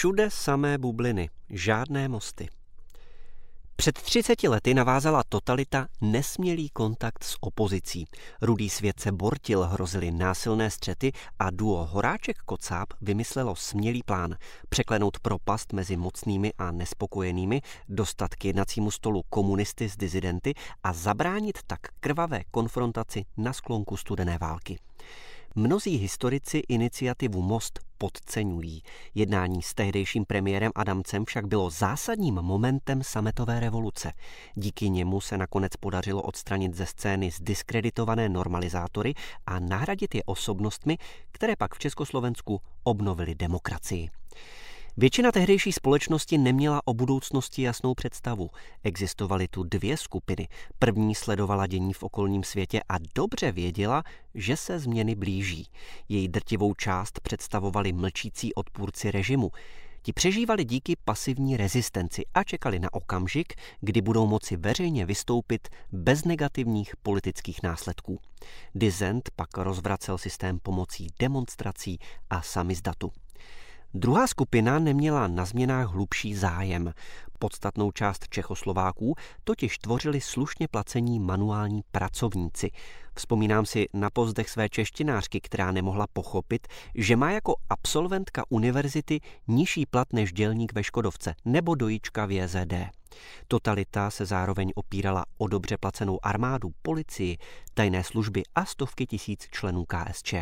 Všude samé bubliny, žádné mosty. Před 30 lety navázala totalita nesmělý kontakt s opozicí. Rudý svět se bortil, hrozily násilné střety a duo Horáček-Kocáb vymyslelo smělý plán překlenout propast mezi mocnými a nespokojenými, dostat k jednacímu stolu komunisty s dizidenty a zabránit tak krvavé konfrontaci na sklonku studené války. Mnozí historici iniciativu Most podceňují. Jednání s tehdejším premiérem Adamcem však bylo zásadním momentem sametové revoluce. Díky němu se nakonec podařilo odstranit ze scény zdiskreditované normalizátory a nahradit je osobnostmi, které pak v Československu obnovili demokracii. Většina tehdejší společnosti neměla o budoucnosti jasnou představu. Existovaly tu dvě skupiny. První sledovala dění v okolním světě a dobře věděla, že se změny blíží. Její drtivou část představovali mlčící odpůrci režimu. Ti přežívali díky pasivní rezistenci a čekali na okamžik, kdy budou moci veřejně vystoupit bez negativních politických následků. Dizent pak rozvracel systém pomocí demonstrací a samizdatu. Druhá skupina neměla na změnách hlubší zájem. Podstatnou část Čechoslováků totiž tvořili slušně placení manuální pracovníci. Vzpomínám si na pozdech své češtinářky, která nemohla pochopit, že má jako absolventka univerzity nižší plat než dělník ve Škodovce nebo dojička v JZD. Totalita se zároveň opírala o dobře placenou armádu, policii, tajné služby a stovky tisíc členů KSČ.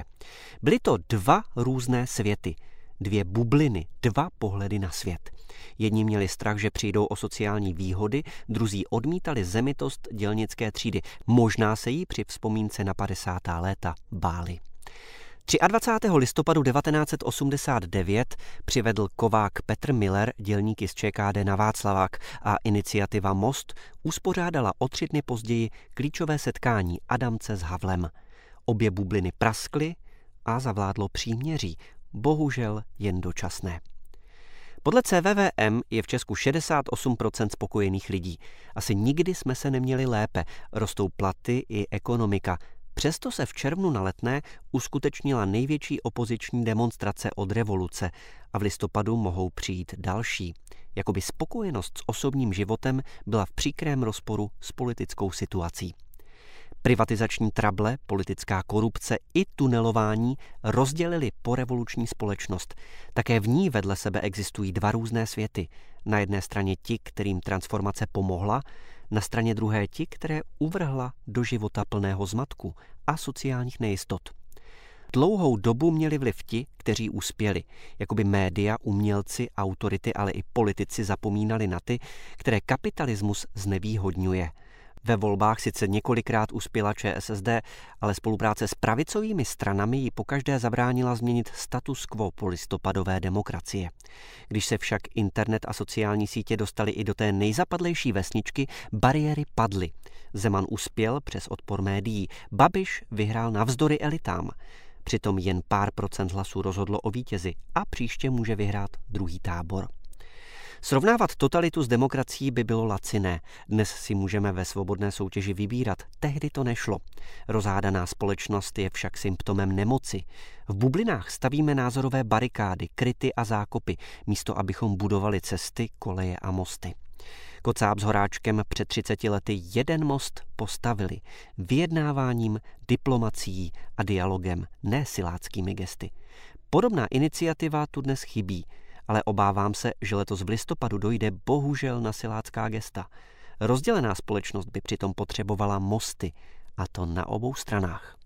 Byly to dva různé světy – dvě bubliny, dva pohledy na svět. Jedni měli strach, že přijdou o sociální výhody, druzí odmítali zemitost dělnické třídy. Možná se jí při vzpomínce na 50. léta báli. 23. listopadu 1989 přivedl kovák Petr Miller dělníky z ČKD na Václavák a iniciativa Most uspořádala o tři dny později klíčové setkání Adamce s Havlem. Obě bubliny praskly a zavládlo příměří, bohužel jen dočasné. Podle CVVM je v Česku 68% spokojených lidí. Asi nikdy jsme se neměli lépe, rostou platy i ekonomika. Přesto se v červnu na letné uskutečnila největší opoziční demonstrace od revoluce a v listopadu mohou přijít další. Jakoby spokojenost s osobním životem byla v příkrém rozporu s politickou situací. Privatizační trable, politická korupce i tunelování rozdělili porevoluční společnost. Také v ní vedle sebe existují dva různé světy. Na jedné straně ti, kterým transformace pomohla, na straně druhé ti, které uvrhla do života plného zmatku a sociálních nejistot. Dlouhou dobu měli vliv ti, kteří uspěli, jako by média, umělci, autority, ale i politici zapomínali na ty, které kapitalismus znevýhodňuje – ve volbách sice několikrát uspěla ČSSD, ale spolupráce s pravicovými stranami ji pokaždé zabránila změnit status quo polistopadové demokracie. Když se však internet a sociální sítě dostali i do té nejzapadlejší vesničky, bariéry padly. Zeman uspěl přes odpor médií, Babiš vyhrál navzdory elitám. Přitom jen pár procent hlasů rozhodlo o vítězi a příště může vyhrát druhý tábor. Srovnávat totalitu s demokracií by bylo laciné. Dnes si můžeme ve svobodné soutěži vybírat. Tehdy to nešlo. Rozhádaná společnost je však symptomem nemoci. V bublinách stavíme názorové barikády, kryty a zákopy, místo abychom budovali cesty, koleje a mosty. Kocáb s Horáčkem před 30 lety jeden most postavili. Vyjednáváním, diplomací a dialogem, ne siláckými gesty. Podobná iniciativa tu dnes chybí ale obávám se, že letos v listopadu dojde bohužel na silácká gesta. Rozdělená společnost by přitom potřebovala mosty, a to na obou stranách.